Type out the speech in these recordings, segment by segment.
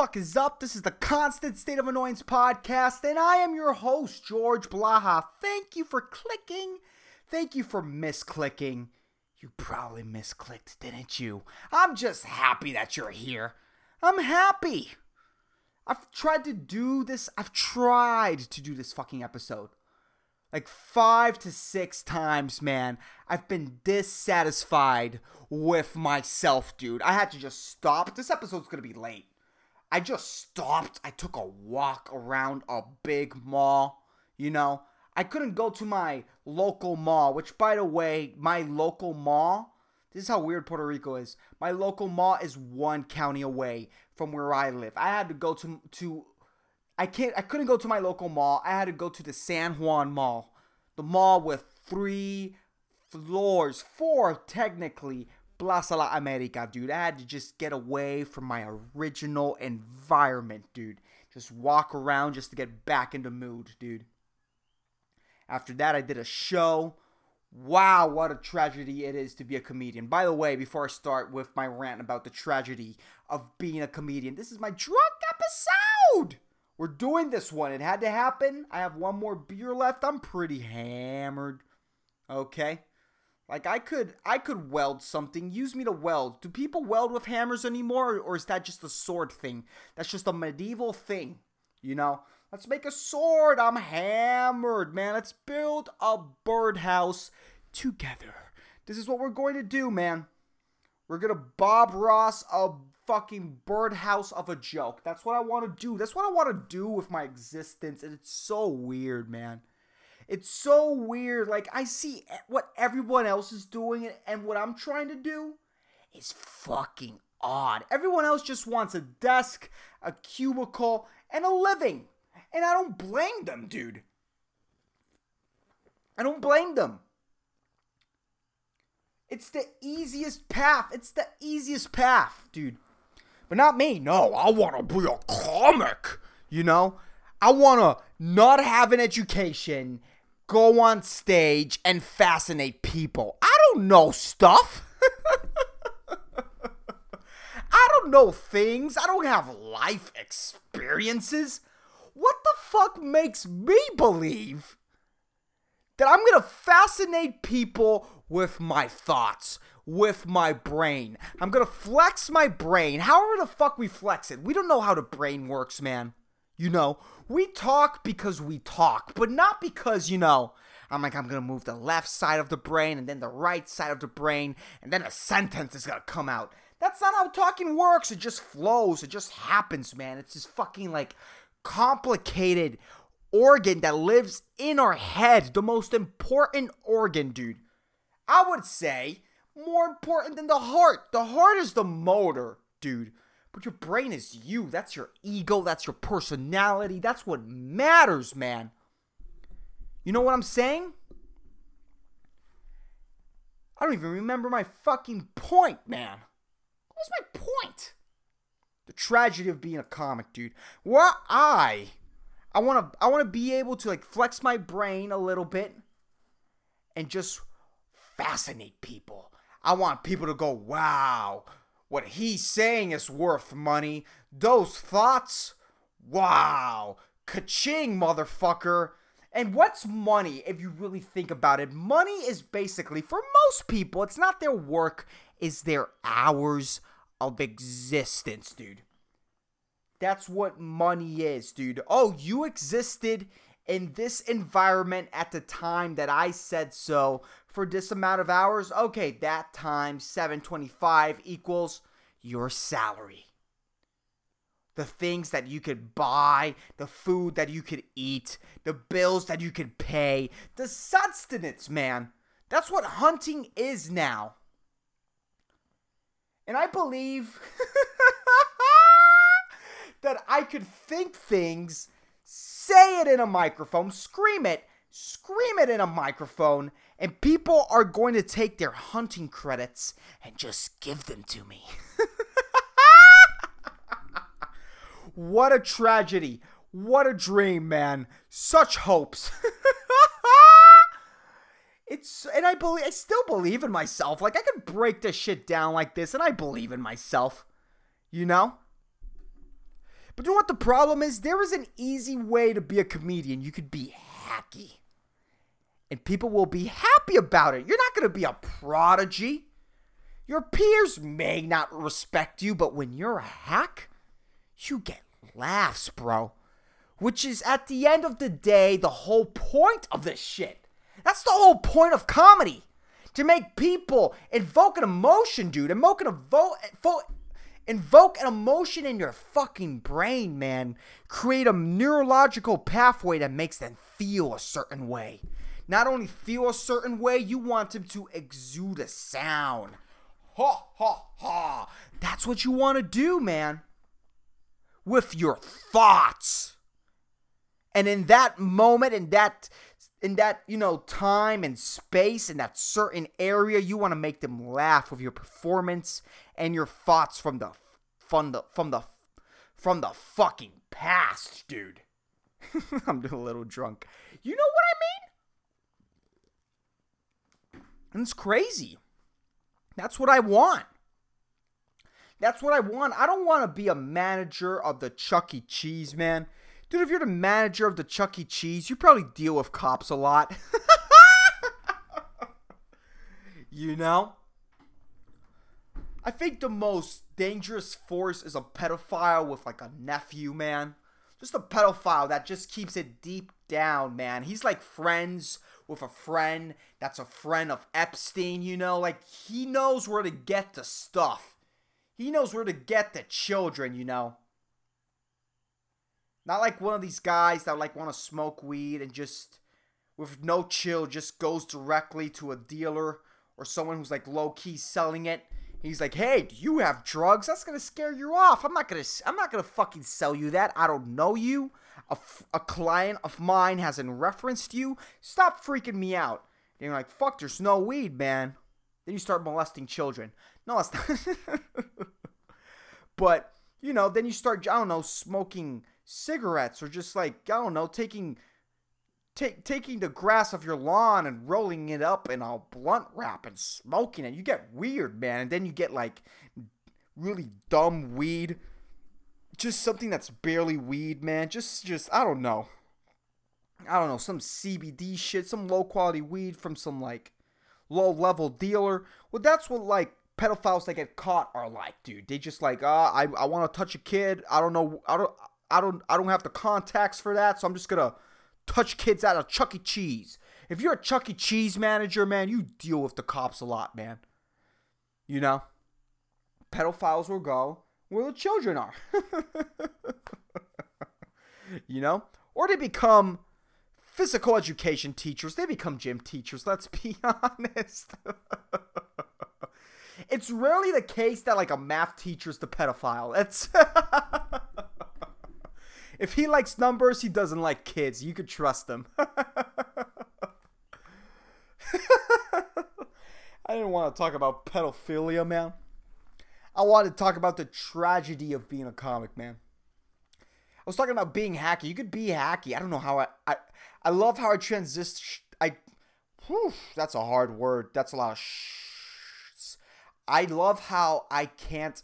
fuck is up? This is the Constant State of Annoyance podcast, and I am your host, George Blaha. Thank you for clicking. Thank you for misclicking. You probably misclicked, didn't you? I'm just happy that you're here. I'm happy. I've tried to do this. I've tried to do this fucking episode like five to six times, man. I've been dissatisfied with myself, dude. I had to just stop. This episode's gonna be late. I just stopped. I took a walk around a big mall, you know. I couldn't go to my local mall, which, by the way, my local mall, this is how weird Puerto Rico is. My local mall is one county away from where I live. I had to go to, to I can't I couldn't go to my local mall. I had to go to the San Juan Mall. The mall with three floors, four technically, Plaza La America, dude. I had to just get away from my original environment, dude. Just walk around just to get back into mood, dude. After that, I did a show. Wow, what a tragedy it is to be a comedian. By the way, before I start with my rant about the tragedy of being a comedian, this is my drunk episode! We're doing this one. It had to happen. I have one more beer left. I'm pretty hammered. Okay? Like I could I could weld something. Use me to weld. Do people weld with hammers anymore or is that just a sword thing? That's just a medieval thing. You know? Let's make a sword. I'm hammered, man. Let's build a birdhouse together. This is what we're going to do, man. We're going to Bob Ross a fucking birdhouse of a joke. That's what I want to do. That's what I want to do with my existence. And it's so weird, man. It's so weird. Like, I see what everyone else is doing, and what I'm trying to do is fucking odd. Everyone else just wants a desk, a cubicle, and a living. And I don't blame them, dude. I don't blame them. It's the easiest path. It's the easiest path, dude. But not me. No, I want to be a comic. You know? I want to not have an education, go on stage, and fascinate people. I don't know stuff. I don't know things. I don't have life experiences. What the fuck makes me believe that I'm gonna fascinate people with my thoughts, with my brain. I'm gonna flex my brain. However the fuck we flex it. We don't know how the brain works, man. You know, we talk because we talk, but not because, you know, I'm like, I'm gonna move the left side of the brain and then the right side of the brain, and then a sentence is gonna come out. That's not how talking works. It just flows. It just happens, man. It's this fucking like complicated organ that lives in our head. The most important organ, dude. I would say more important than the heart. The heart is the motor, dude. But your brain is you. That's your ego. That's your personality. That's what matters, man. You know what I'm saying? I don't even remember my fucking point, man. What was my point? The tragedy of being a comic, dude. What I I want to I want to be able to like flex my brain a little bit and just fascinate people. I want people to go, wow, what he's saying is worth money. Those thoughts, wow, ka-ching, motherfucker. And what's money if you really think about it? Money is basically, for most people, it's not their work, is their hours of existence, dude. That's what money is, dude. Oh, you existed in this environment at the time that I said so for this amount of hours, okay, that times 725 equals your salary. The things that you could buy, the food that you could eat, the bills that you could pay, the sustenance, man. That's what hunting is now. And I believe that I could think things, say it in a microphone, scream it, scream it in a microphone, and people are going to take their hunting credits and just give them to me. what a tragedy. What a dream, man. Such hopes. it's and I believe I still believe in myself. Like I could break this shit down like this and I believe in myself. You know? But you know what the problem is? There is an easy way to be a comedian. You could be hacky. And people will be happy about it. You're not going to be a prodigy. Your peers may not respect you, but when you're a hack, you get laughs, bro. Which is at the end of the day the whole point of this shit. That's the whole point of comedy. To make people invoke an emotion, dude. Invoke an evo- invoke an emotion in your fucking brain, man. Create a neurological pathway that makes them feel a certain way. Not only feel a certain way, you want them to exude a sound. Ha ha ha. That's what you want to do, man. With your thoughts. And in that moment, in that in that, you know, time and space in that certain area, you want to make them laugh with your performance and your thoughts from the from the from the from the fucking past, dude. I'm a little drunk. You know what I mean? And it's crazy. That's what I want. That's what I want. I don't want to be a manager of the Chuck E. Cheese, man. Dude, if you're the manager of the Chuck E. Cheese, you probably deal with cops a lot. you know? I think the most dangerous force is a pedophile with like a nephew, man. Just a pedophile that just keeps it deep down, man. He's like friends with a friend that's a friend of Epstein, you know? Like he knows where to get the stuff. He knows where to get the children, you know? Not like one of these guys that like want to smoke weed and just with no chill just goes directly to a dealer or someone who's like low key selling it. He's like, "Hey, do you have drugs? That's gonna scare you off. I'm not gonna. I'm not gonna fucking sell you that. I don't know you. A, a client of mine hasn't referenced you. Stop freaking me out." And you're like, "Fuck, there's no weed, man." Then you start molesting children. No, not. but you know, then you start. I don't know, smoking cigarettes or just like I don't know, taking take taking the grass off your lawn and rolling it up in a blunt wrap and smoking it. You get weird, man. And then you get like really dumb weed. Just something that's barely weed, man. Just just I don't know. I don't know, some CBD shit, some low quality weed from some like low level dealer. Well, that's what like pedophiles that get caught are like, dude. They just like, uh, I I want to touch a kid. I don't know. I don't I don't I don't have the contacts for that, so I'm just gonna touch kids out of Chuck E. Cheese. If you're a Chuck E. Cheese manager, man, you deal with the cops a lot, man. You know? Pedophiles will go where the children are. you know? Or they become physical education teachers. They become gym teachers, let's be honest. it's rarely the case that like a math teacher's the pedophile. It's if he likes numbers, he doesn't like kids. You could trust him. I didn't want to talk about pedophilia, man. I wanted to talk about the tragedy of being a comic, man. I was talking about being hacky. You could be hacky. I don't know how I I, I love how I transition. I, whew, that's a hard word. That's a lot of sh. I love how I can't.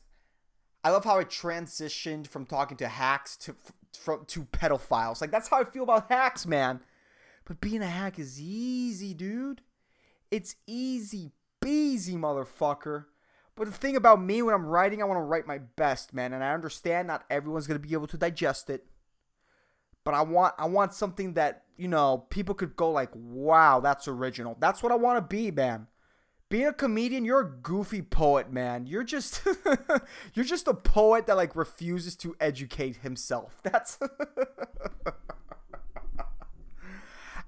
I love how I transitioned from talking to hacks to from to pedophiles. Like that's how I feel about hacks, man. But being a hack is easy, dude. It's easy peasy, motherfucker. But the thing about me when I'm writing, I want to write my best, man, and I understand not everyone's gonna be able to digest it. But I want I want something that, you know, people could go like, wow, that's original. That's what I want to be, man being a comedian, you're a goofy poet, man. You're just you're just a poet that like refuses to educate himself. That's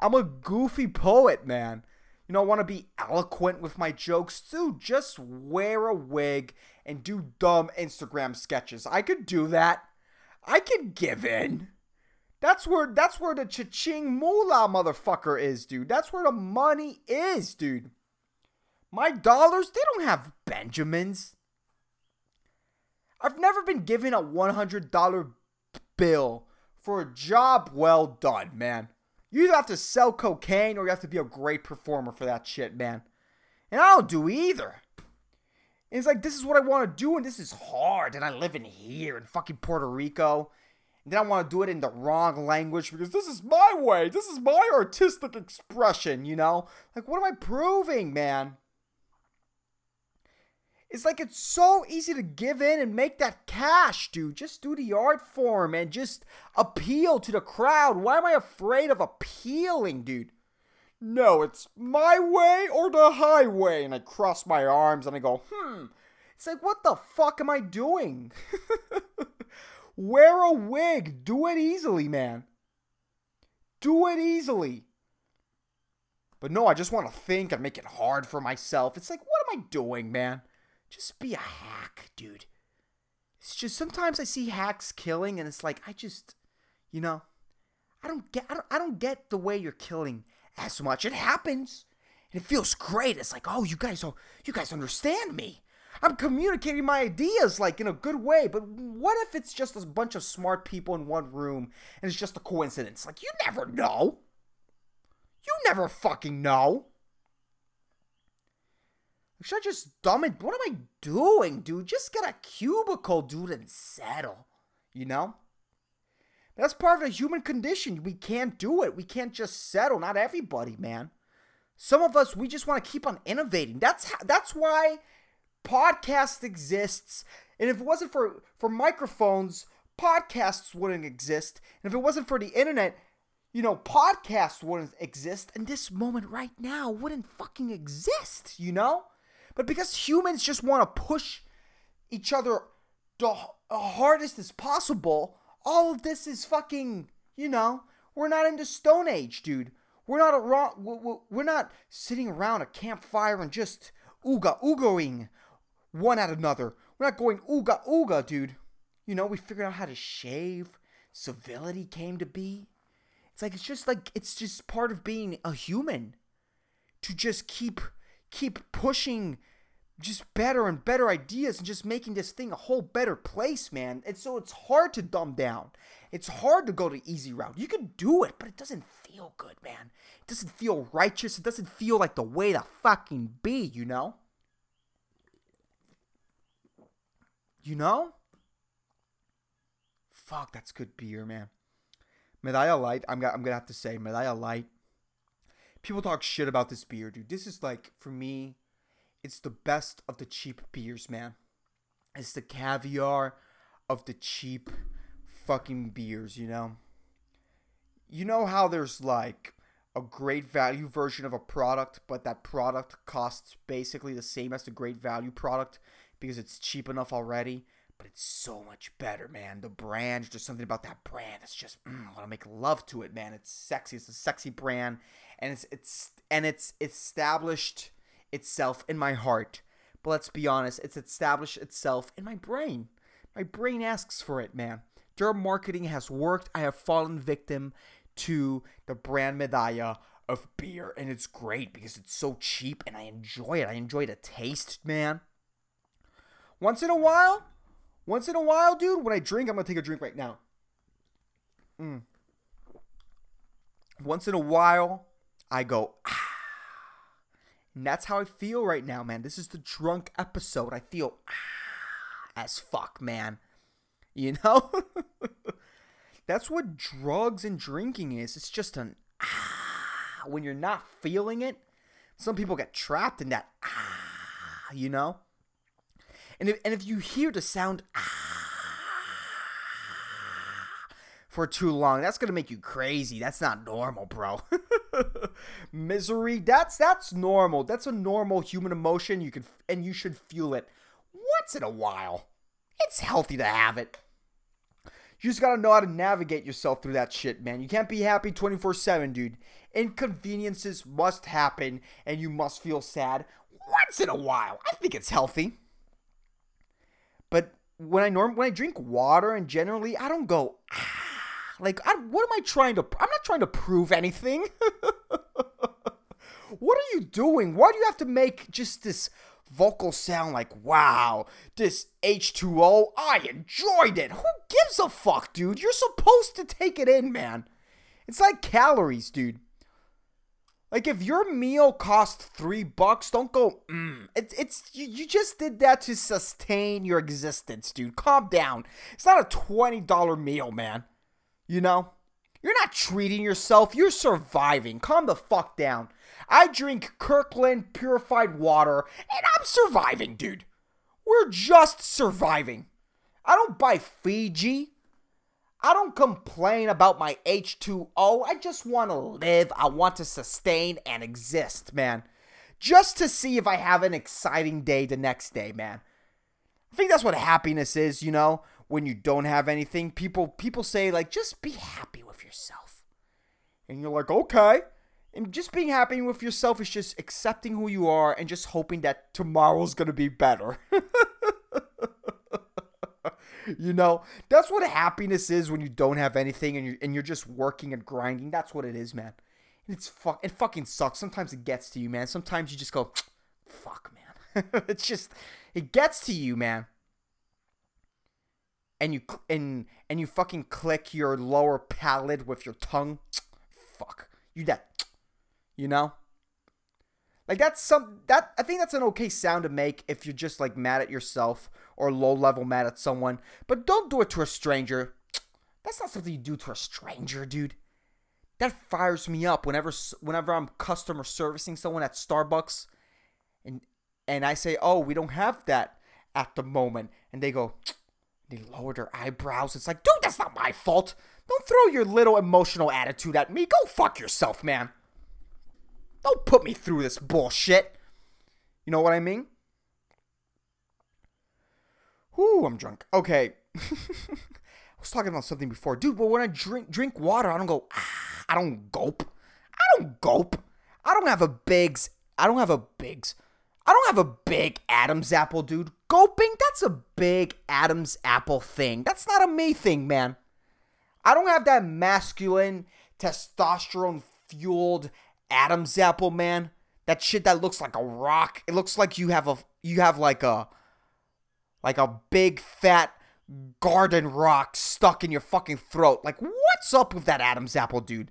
I'm a goofy poet, man. You know, I want to be eloquent with my jokes too. Just wear a wig and do dumb Instagram sketches. I could do that. I could give in. That's where that's where the cha-ching moolah motherfucker is, dude. That's where the money is, dude. My dollars, they don't have Benjamins. I've never been given a $100 bill for a job well done, man. You either have to sell cocaine or you have to be a great performer for that shit, man. And I don't do either. And it's like, this is what I want to do, and this is hard. And I live in here in fucking Puerto Rico. And then I want to do it in the wrong language because this is my way. This is my artistic expression, you know? Like, what am I proving, man? It's like it's so easy to give in and make that cash, dude. Just do the art form and just appeal to the crowd. Why am I afraid of appealing, dude? No, it's my way or the highway. And I cross my arms and I go, hmm. It's like, what the fuck am I doing? Wear a wig. Do it easily, man. Do it easily. But no, I just want to think and make it hard for myself. It's like, what am I doing, man? Just be a hack, dude. It's just sometimes I see hacks killing and it's like I just you know, I don't get I don't, I don't get the way you're killing as much. It happens. And it feels great. It's like, "Oh, you guys are you guys understand me." I'm communicating my ideas like in a good way, but what if it's just a bunch of smart people in one room and it's just a coincidence? Like you never know. You never fucking know. Should I just dumb it? What am I doing, dude? Just get a cubicle, dude, and settle. You know? That's part of the human condition. We can't do it. We can't just settle. Not everybody, man. Some of us, we just want to keep on innovating. That's how, that's why podcast exists. And if it wasn't for for microphones, podcasts wouldn't exist. And if it wasn't for the internet, you know, podcasts wouldn't exist. And this moment right now wouldn't fucking exist, you know? But because humans just want to push each other the hardest as possible, all of this is fucking, you know, we're not in the Stone Age, dude. We're not a we're not sitting around a campfire and just ooga oogaing one at another. We're not going ooga ooga, dude. You know, we figured out how to shave. Civility came to be. It's like it's just like it's just part of being a human to just keep keep pushing just better and better ideas and just making this thing a whole better place, man. And so it's hard to dumb down. It's hard to go the easy route. You can do it, but it doesn't feel good, man. It doesn't feel righteous. It doesn't feel like the way to fucking be, you know? You know? Fuck, that's good beer, man. Medalla Light, I'm, I'm gonna have to say, Medalla Light. People talk shit about this beer, dude. This is like, for me, it's the best of the cheap beers, man. It's the caviar of the cheap fucking beers, you know? You know how there's like a great value version of a product, but that product costs basically the same as the great value product because it's cheap enough already? But it's so much better, man. The brand, there's something about that brand that's just mm, I want to make love to it, man. It's sexy. It's a sexy brand, and it's it's and it's established itself in my heart. But let's be honest, it's established itself in my brain. My brain asks for it, man. Their marketing has worked. I have fallen victim to the brand medalla of beer, and it's great because it's so cheap and I enjoy it. I enjoy the taste, man. Once in a while, once in a while, dude, when I drink, I'm gonna take a drink right now. Mm. Once in a while, I go, ah and that's how I feel right now, man. This is the drunk episode. I feel ah, as fuck, man. You know? that's what drugs and drinking is. It's just an ah. When you're not feeling it, some people get trapped in that ah, you know? And if, and if you hear the sound ah, for too long. That's gonna make you crazy. That's not normal, bro. Misery, that's that's normal. That's a normal human emotion. You can and you should feel it once in a while. It's healthy to have it. You just gotta know how to navigate yourself through that shit, man. You can't be happy 24 7, dude. Inconveniences must happen, and you must feel sad once in a while. I think it's healthy. But when I norm when I drink water and generally I don't go ah like, I, what am I trying to? I'm not trying to prove anything. what are you doing? Why do you have to make just this vocal sound like, wow, this H2O, I enjoyed it. Who gives a fuck, dude? You're supposed to take it in, man. It's like calories, dude. Like if your meal costs three bucks, don't go. Mm. It's it's you, you just did that to sustain your existence, dude. Calm down. It's not a twenty dollar meal, man. You know? You're not treating yourself, you're surviving. Calm the fuck down. I drink Kirkland purified water and I'm surviving, dude. We're just surviving. I don't buy Fiji. I don't complain about my H2O. I just want to live. I want to sustain and exist, man. Just to see if I have an exciting day the next day, man. I think that's what happiness is, you know, when you don't have anything. People people say like just be happy with yourself. And you're like, "Okay." And just being happy with yourself is just accepting who you are and just hoping that tomorrow's going to be better. you know, that's what happiness is when you don't have anything and you're, and you're just working and grinding. That's what it is, man. And it's fuck. It fucking sucks. Sometimes it gets to you, man. Sometimes you just go, fuck, man. it's just, it gets to you, man. And you and and you fucking click your lower palate with your tongue. Fuck you. That, you know. Like that's some that I think that's an okay sound to make if you're just like mad at yourself or low level mad at someone. But don't do it to a stranger. That's not something you do to a stranger, dude. That fires me up whenever whenever I'm customer servicing someone at Starbucks and and I say, "Oh, we don't have that at the moment." And they go they lowered their eyebrows. It's like, "Dude, that's not my fault. Don't throw your little emotional attitude at me. Go fuck yourself, man." Don't put me through this bullshit. You know what I mean? Whoo, I'm drunk. Okay. I was talking about something before. Dude, but when I drink drink water, I don't go, ah, I don't gulp. I don't gulp. I don't have a bigs. I don't have a bigs. I don't have a big Adam's apple, dude. Gulping, that's a big Adam's apple thing. That's not a me thing, man. I don't have that masculine, testosterone fueled Adam's apple, man. That shit that looks like a rock. It looks like you have a you have like a like a big fat garden rock stuck in your fucking throat. Like what's up with that Adam's apple, dude?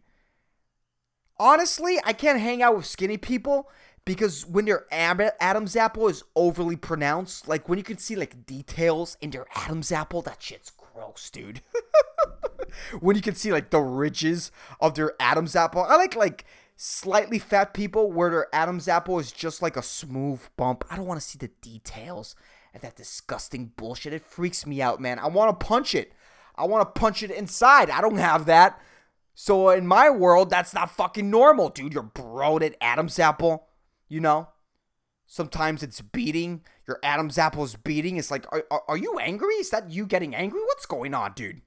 Honestly, I can't hang out with skinny people because when their Adam's apple is overly pronounced, like when you can see like details in their Adam's apple, that shit's gross, dude. when you can see like the ridges of their Adam's apple, I like like slightly fat people where their Adam's apple is just like a smooth bump. I don't want to see the details of that disgusting bullshit. It freaks me out, man. I want to punch it. I want to punch it inside. I don't have that. So in my world, that's not fucking normal, dude. You're bloated Adam's apple, you know? Sometimes it's beating. Your Adam's apple is beating. It's like, are, are, are you angry? Is that you getting angry? What's going on, dude?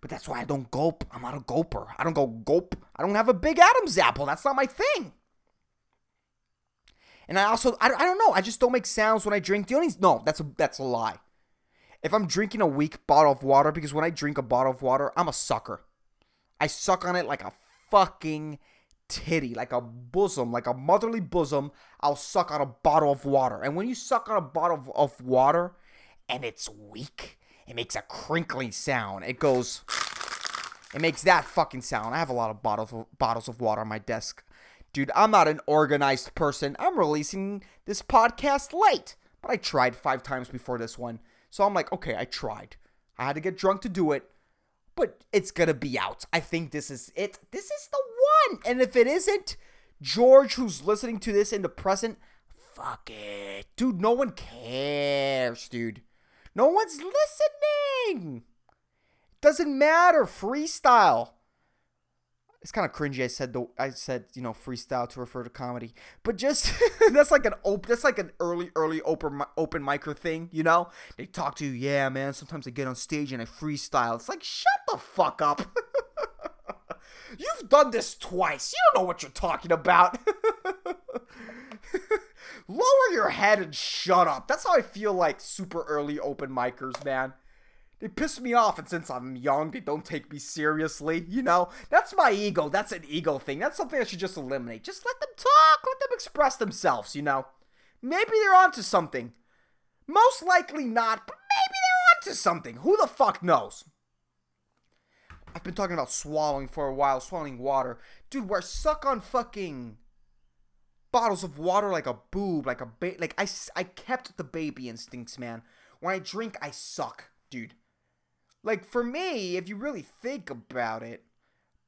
But that's why I don't gulp. I'm not a gulper. I don't go gulp. I don't have a big Adam's apple. That's not my thing. And I also I, I don't know. I just don't make sounds when I drink. The only no, that's a that's a lie. If I'm drinking a weak bottle of water, because when I drink a bottle of water, I'm a sucker. I suck on it like a fucking titty, like a bosom, like a motherly bosom. I'll suck on a bottle of water. And when you suck on a bottle of, of water and it's weak, it makes a crinkling sound. It goes. It makes that fucking sound. I have a lot of bottles of, bottles of water on my desk. Dude, I'm not an organized person. I'm releasing this podcast late. But I tried five times before this one. So I'm like, okay, I tried. I had to get drunk to do it. But it's gonna be out. I think this is it. This is the And if it isn't, George, who's listening to this in the present, fuck it. Dude, no one cares, dude. No one's listening. Doesn't matter. Freestyle. It's kind of cringy. I said the I said you know freestyle to refer to comedy, but just that's like an open that's like an early early open open micer thing. You know, they talk to you. Yeah, man. Sometimes I get on stage and I freestyle. It's like shut the fuck up. You've done this twice. You don't know what you're talking about. Lower your head and shut up. That's how I feel like super early open micers, man. They piss me off, and since I'm young, they don't take me seriously. You know, that's my ego. That's an ego thing. That's something I should just eliminate. Just let them talk, let them express themselves, you know. Maybe they're onto something. Most likely not, but maybe they're onto something. Who the fuck knows? I've been talking about swallowing for a while, swallowing water. Dude, where suck on fucking bottles of water like a boob, like a ba- like I I kept the baby instincts, man. When I drink, I suck, dude. Like for me, if you really think about it,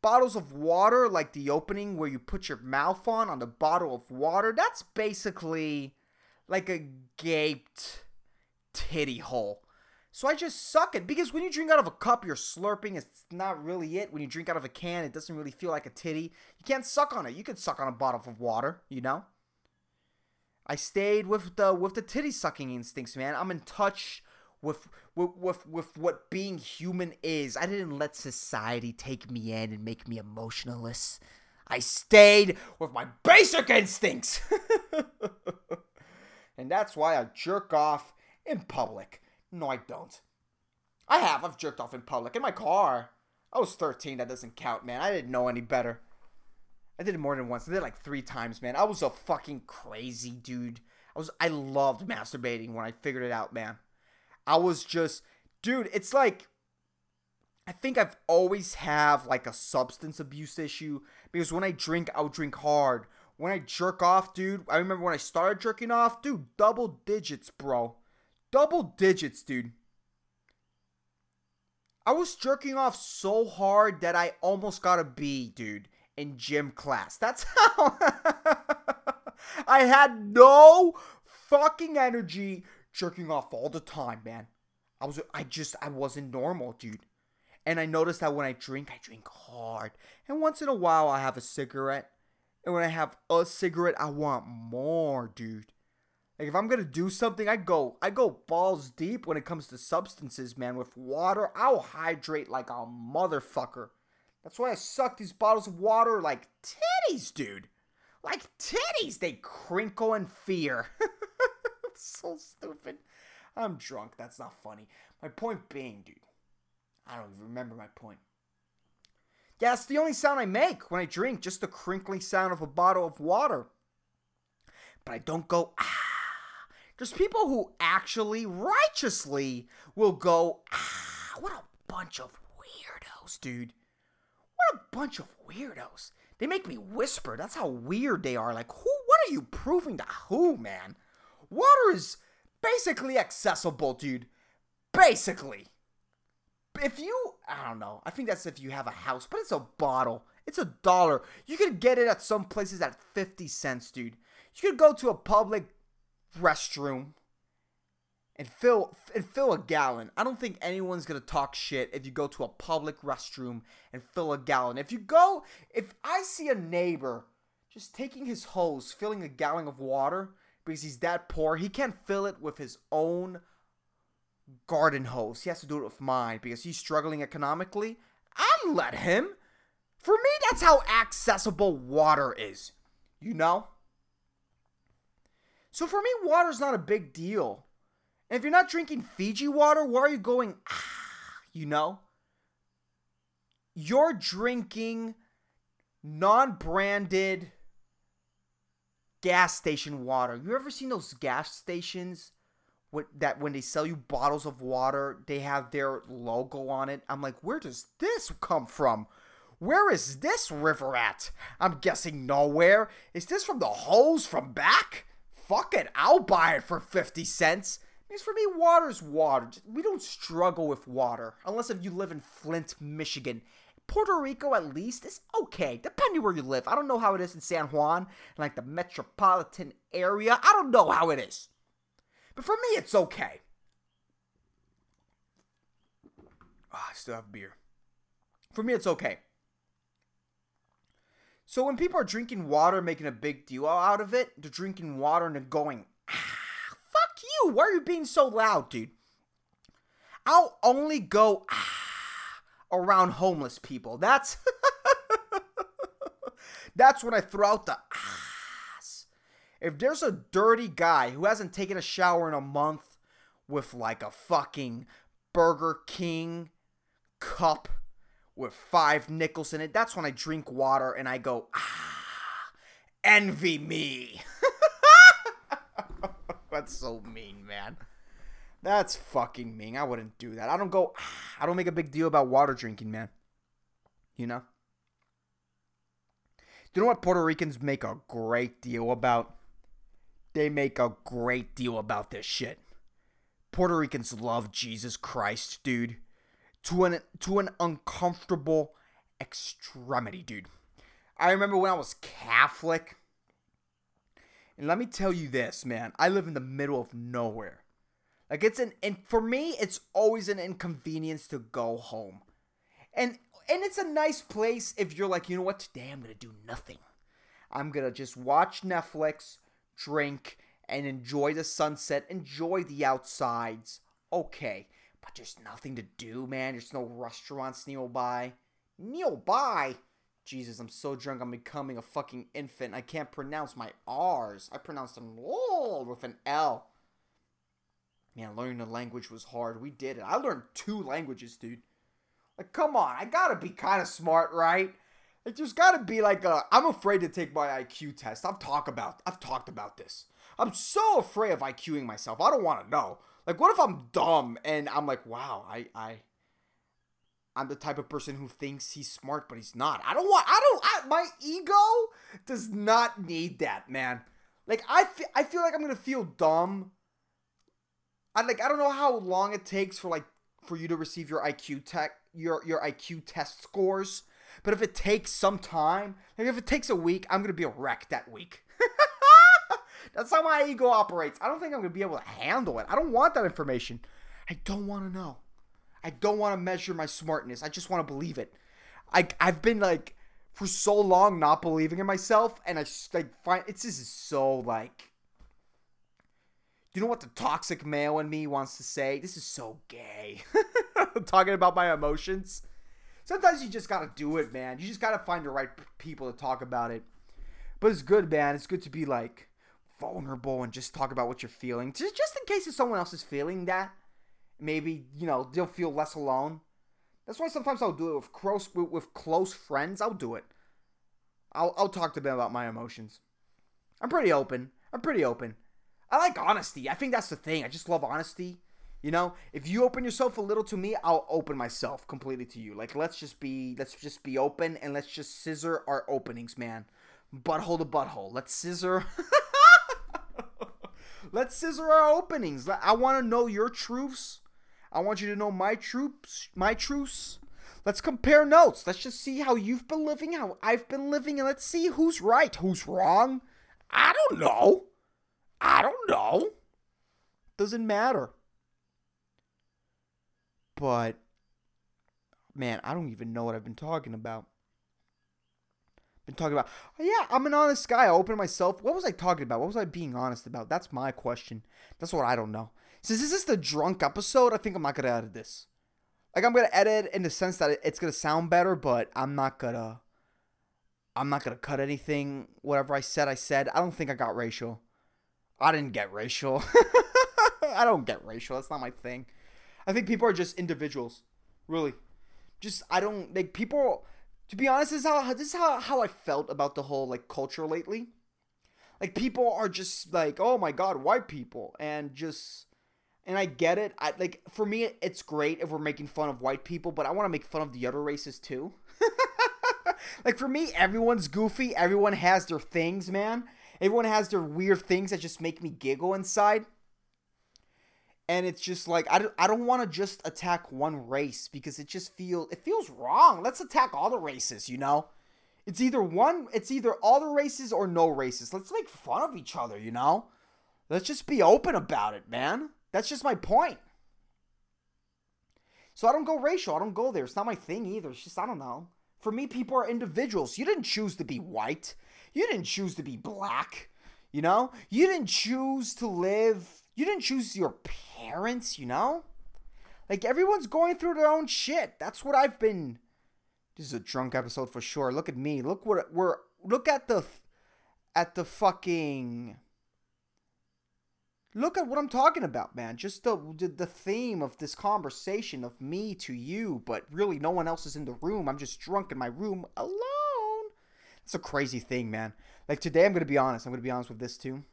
bottles of water, like the opening where you put your mouth on on the bottle of water, that's basically like a gaped titty hole. So I just suck it because when you drink out of a cup, you're slurping. It's not really it. When you drink out of a can, it doesn't really feel like a titty. You can't suck on it. You can suck on a bottle of water, you know. I stayed with the with the titty sucking instincts, man. I'm in touch with with with, with what being human is. I didn't let society take me in and make me emotionless. I stayed with my basic instincts. and that's why I jerk off in public. No, I don't. I have. I've jerked off in public. In my car. I was 13. That doesn't count, man. I didn't know any better. I did it more than once. I did it like three times, man. I was a fucking crazy dude. I was. I loved masturbating when I figured it out, man. I was just, dude. It's like, I think I've always have like a substance abuse issue because when I drink, I'll drink hard. When I jerk off, dude, I remember when I started jerking off, dude, double digits, bro. Double digits, dude. I was jerking off so hard that I almost got a B, dude, in gym class. That's how I had no fucking energy jerking off all the time, man. I was I just I wasn't normal, dude. And I noticed that when I drink, I drink hard. And once in a while I have a cigarette. And when I have a cigarette, I want more, dude. Like if I'm gonna do something, I go I go balls deep when it comes to substances, man. With water, I'll hydrate like a motherfucker. That's why I suck these bottles of water like titties, dude. Like titties, they crinkle in fear. so stupid. I'm drunk. That's not funny. My point being, dude, I don't even remember my point. Yeah, it's the only sound I make when I drink, just the crinkling sound of a bottle of water. But I don't go ah there's people who actually righteously will go, ah, what a bunch of weirdos, dude. What a bunch of weirdos. They make me whisper. That's how weird they are. Like, who? What are you proving to who, man? Water is basically accessible, dude. Basically. If you, I don't know. I think that's if you have a house, but it's a bottle. It's a dollar. You could get it at some places at 50 cents, dude. You could go to a public restroom and fill and fill a gallon. I don't think anyone's gonna talk shit if you go to a public restroom and fill a gallon. If you go, if I see a neighbor just taking his hose, filling a gallon of water because he's that poor, he can't fill it with his own garden hose. He has to do it with mine because he's struggling economically. I'd let him. For me, that's how accessible water is. You know? So for me, water's not a big deal. And if you're not drinking Fiji water, why are you going, ah, you know? You're drinking non branded gas station water. You ever seen those gas stations with, that when they sell you bottles of water, they have their logo on it? I'm like, where does this come from? Where is this river at? I'm guessing nowhere. Is this from the hose from back? Fuck it, I'll buy it for 50 cents. Because for me, water's water. We don't struggle with water. Unless if you live in Flint, Michigan. Puerto Rico, at least, is okay, depending where you live. I don't know how it is in San Juan, like the metropolitan area. I don't know how it is. But for me, it's okay. Oh, I still have beer. For me, it's okay. So when people are drinking water, making a big deal out of it, they're drinking water and they're going, ah, fuck you. Why are you being so loud, dude? I'll only go ah, around homeless people. That's that's when I throw out the ass. If there's a dirty guy who hasn't taken a shower in a month with like a fucking Burger King cup with five nickels in it. That's when I drink water and I go, ah, envy me. That's so mean, man. That's fucking mean. I wouldn't do that. I don't go, ah, I don't make a big deal about water drinking, man. You know? Do you know what Puerto Ricans make a great deal about? They make a great deal about this shit. Puerto Ricans love Jesus Christ, dude. To an to an uncomfortable extremity, dude. I remember when I was Catholic. And let me tell you this, man. I live in the middle of nowhere. Like it's an and for me, it's always an inconvenience to go home. And and it's a nice place if you're like, you know what, today I'm gonna do nothing. I'm gonna just watch Netflix, drink, and enjoy the sunset, enjoy the outsides. Okay. But there's nothing to do, man. There's no restaurants nearby. Nearby? Jesus, I'm so drunk. I'm becoming a fucking infant. I can't pronounce my R's. I pronounce them all with an L. Man, learning the language was hard. We did it. I learned two languages, dude. Like, come on. I gotta be kind of smart, right? Like, there's gotta be like a. I'm afraid to take my IQ test. I've talked about. I've talked about this. I'm so afraid of IQing myself. I don't want to know. Like, what if I'm dumb and I'm like, wow, I, I, I'm the type of person who thinks he's smart, but he's not. I don't want. I don't. I, my ego does not need that, man. Like, I, fe- I feel like I'm gonna feel dumb. I like. I don't know how long it takes for like for you to receive your IQ tech your your IQ test scores. But if it takes some time, like if it takes a week, I'm gonna be a wreck that week. That's how my ego operates. I don't think I'm gonna be able to handle it. I don't want that information. I don't want to know. I don't want to measure my smartness. I just want to believe it. I I've been like for so long not believing in myself, and I like find it's just so like. Do you know what the toxic male in me wants to say? This is so gay. Talking about my emotions. Sometimes you just gotta do it, man. You just gotta find the right people to talk about it. But it's good, man. It's good to be like vulnerable and just talk about what you're feeling. Just just in case if someone else is feeling that, maybe you know they'll feel less alone. That's why sometimes I'll do it with close with, close friends. I'll do it. I'll I'll talk to them about my emotions. I'm pretty open. I'm pretty open. I like honesty. I think that's the thing. I just love honesty. You know, if you open yourself a little to me, I'll open myself completely to you. Like let's just be let's just be open and let's just scissor our openings, man. Butthole to butthole. Let's scissor Let's scissor our openings. I want to know your truths. I want you to know my truths, my truths. Let's compare notes. Let's just see how you've been living, how I've been living, and let's see who's right, who's wrong. I don't know. I don't know. Doesn't matter. But man, I don't even know what I've been talking about. Been talking about, oh, yeah, I'm an honest guy. I open myself. What was I talking about? What was I being honest about? That's my question. That's what I don't know. Since this is the drunk episode, I think I'm not gonna edit this. Like I'm gonna edit in the sense that it's gonna sound better, but I'm not gonna. I'm not gonna cut anything. Whatever I said, I said. I don't think I got racial. I didn't get racial. I don't get racial. That's not my thing. I think people are just individuals. Really. Just I don't like people to be honest, this is how this is how, how I felt about the whole like culture lately. Like people are just like, oh my god, white people, and just and I get it. I like for me, it's great if we're making fun of white people, but I want to make fun of the other races too. like for me, everyone's goofy. Everyone has their things, man. Everyone has their weird things that just make me giggle inside and it's just like I don't, I don't want to just attack one race because it just feel it feels wrong. Let's attack all the races, you know? It's either one it's either all the races or no races. Let's make fun of each other, you know? Let's just be open about it, man. That's just my point. So I don't go racial. I don't go there. It's not my thing either. It's just I don't know. For me, people are individuals. You didn't choose to be white. You didn't choose to be black. You know? You didn't choose to live you didn't choose your parents, you know? Like everyone's going through their own shit. That's what I've been This is a drunk episode for sure. Look at me. Look what we're look at the at the fucking Look at what I'm talking about, man. Just the, the the theme of this conversation of me to you, but really no one else is in the room. I'm just drunk in my room alone. It's a crazy thing, man. Like today I'm to be honest. I'm to be honest with this too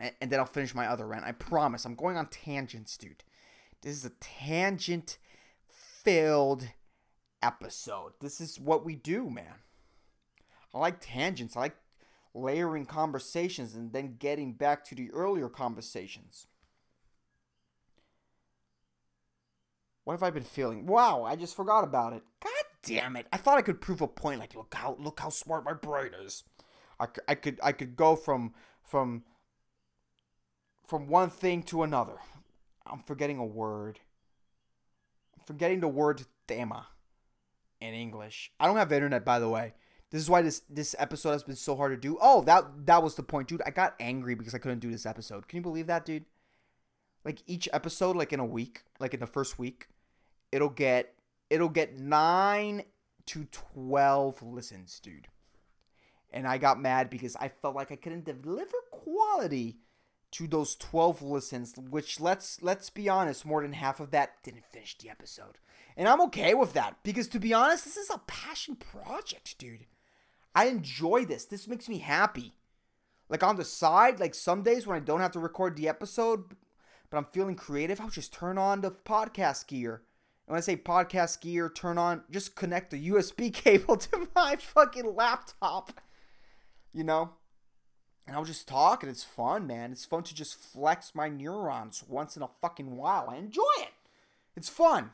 and, and then I'll finish my other rant. I promise. I'm going on tangents, dude. This is a tangent filled episode. This is what we do, man. I like tangents. I like layering conversations and then getting back to the earlier conversations. What have I been feeling? Wow, I just forgot about it. God damn it! I thought I could prove a point. Like, look how look how smart my brain is. I, I could I could go from from from one thing to another. I'm forgetting a word. I'm forgetting the word "thema" in English. I don't have internet, by the way. This is why this this episode has been so hard to do. Oh, that that was the point, dude. I got angry because I couldn't do this episode. Can you believe that, dude? Like each episode, like in a week, like in the first week, it'll get it'll get nine to twelve listens, dude. And I got mad because I felt like I couldn't deliver quality to those 12 listens, which let's let's be honest, more than half of that didn't finish the episode. And I'm okay with that because to be honest, this is a passion project, dude. I enjoy this. This makes me happy. Like on the side, like some days when I don't have to record the episode, but I'm feeling creative, I'll just turn on the podcast gear. And when I say podcast gear, turn on, just connect the USB cable to my fucking laptop. You know? And I'll just talk and it's fun, man. It's fun to just flex my neurons once in a fucking while. I enjoy it. It's fun.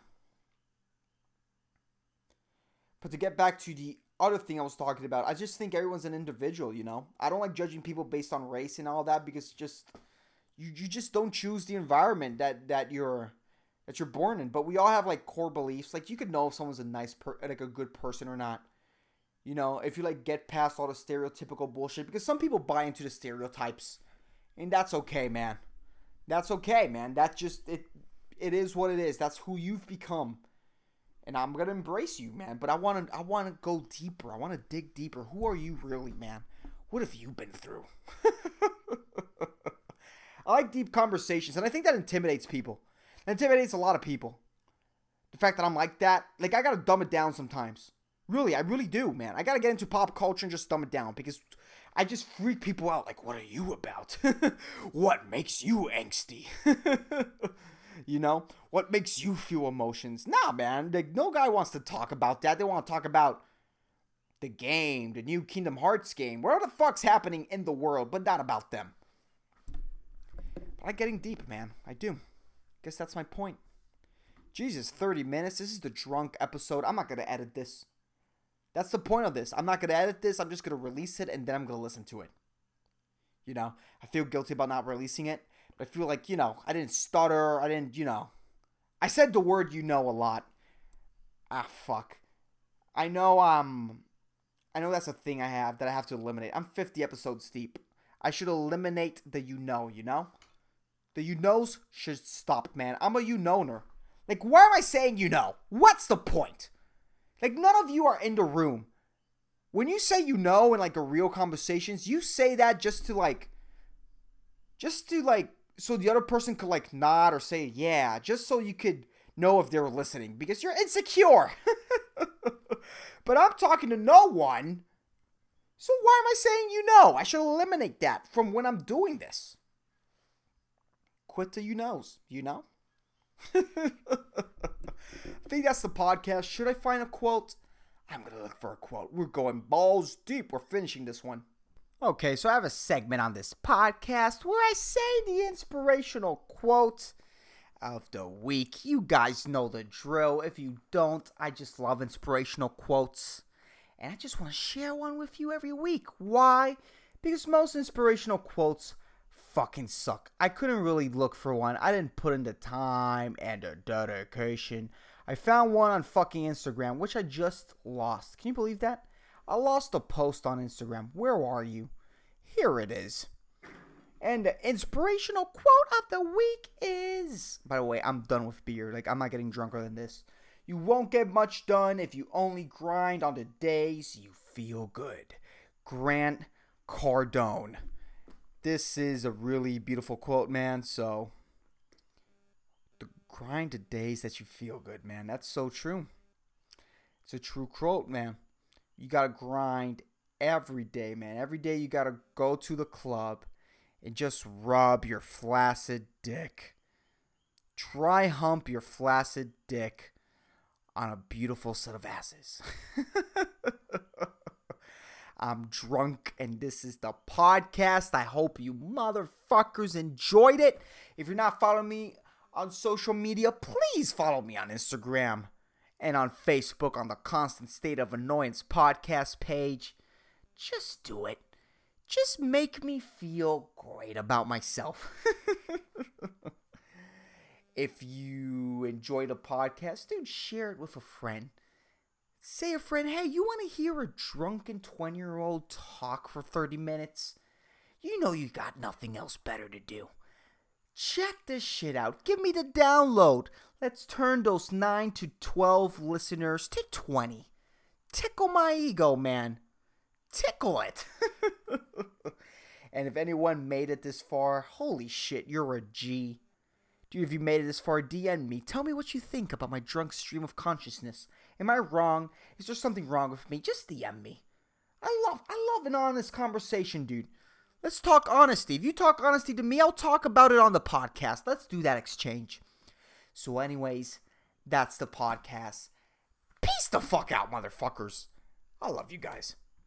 But to get back to the other thing I was talking about, I just think everyone's an individual, you know? I don't like judging people based on race and all that because just you, you just don't choose the environment that that you're that you're born in. But we all have like core beliefs. Like you could know if someone's a nice per like a good person or not. You know, if you like get past all the stereotypical bullshit because some people buy into the stereotypes. And that's okay, man. That's okay, man. That's just it it is what it is. That's who you've become and I'm gonna embrace you, man. But I want to, I want to go deeper. I want to dig deeper. Who are you really, man? What have you been through? I like deep conversations, and I think that intimidates people. It intimidates a lot of people. The fact that I'm like that, like I gotta dumb it down sometimes. Really, I really do, man. I gotta get into pop culture and just dumb it down because I just freak people out. Like, what are you about? what makes you angsty? You know, what makes you feel emotions? Nah, man. Like, no guy wants to talk about that. They want to talk about the game, the new Kingdom Hearts game, whatever the fuck's happening in the world, but not about them. I like getting deep, man. I do. Guess that's my point. Jesus, 30 minutes. This is the drunk episode. I'm not to edit this. That's the point of this. I'm not going to edit this. I'm just going to release it and then I'm going to listen to it. You know, I feel guilty about not releasing it. but I feel like, you know, I didn't stutter. I didn't, you know. I said the word you know a lot. Ah, fuck. I know, um, I know that's a thing I have that I have to eliminate. I'm 50 episodes deep. I should eliminate the you know, you know? The you knows should stop, man. I'm a you knower. Like, why am I saying you know? What's the point? Like, none of you are in the room. When you say you know in like a real conversations, you say that just to like, just to like so the other person could like nod or say yeah, just so you could know if they're listening because you're insecure. but I'm talking to no one. So why am I saying you know? I should eliminate that from when I'm doing this. Quit to you knows, you know? I think that's the podcast. Should I find a quote? I'm gonna look for a quote. We're going balls deep. We're finishing this one. Okay, so I have a segment on this podcast where I say the inspirational quote of the week. You guys know the drill. If you don't, I just love inspirational quotes. And I just want to share one with you every week. Why? Because most inspirational quotes fucking suck. I couldn't really look for one. I didn't put in the time and the dedication. I found one on fucking Instagram, which I just lost. Can you believe that? I lost a post on Instagram. Where are you? Here it is. And the inspirational quote of the week is. By the way, I'm done with beer. Like, I'm not getting drunker than this. You won't get much done if you only grind on the days you feel good. Grant Cardone. This is a really beautiful quote, man. So, the grind the days that you feel good, man. That's so true. It's a true quote, man. You got to grind every day, man. Every day you got to go to the club and just rub your flaccid dick. Try hump your flaccid dick on a beautiful set of asses. I'm drunk and this is the podcast. I hope you motherfuckers enjoyed it. If you're not following me on social media, please follow me on Instagram and on Facebook on the Constant State of Annoyance podcast page. Just do it. Just make me feel great about myself. if you enjoy the podcast, dude, share it with a friend. Say a friend, hey, you want to hear a drunken 20 year old talk for 30 minutes? You know you got nothing else better to do. Check this shit out. Give me the download. Let's turn those 9 to 12 listeners to 20. Tickle my ego, man. Tickle it. and if anyone made it this far, holy shit, you're a G. Dude, if you made it this far, DM me. Tell me what you think about my drunk stream of consciousness. Am I wrong? Is there something wrong with me? Just DM me. I love I love an honest conversation, dude. Let's talk honesty. If you talk honesty to me, I'll talk about it on the podcast. Let's do that exchange. So, anyways, that's the podcast. Peace the fuck out, motherfuckers. I love you guys.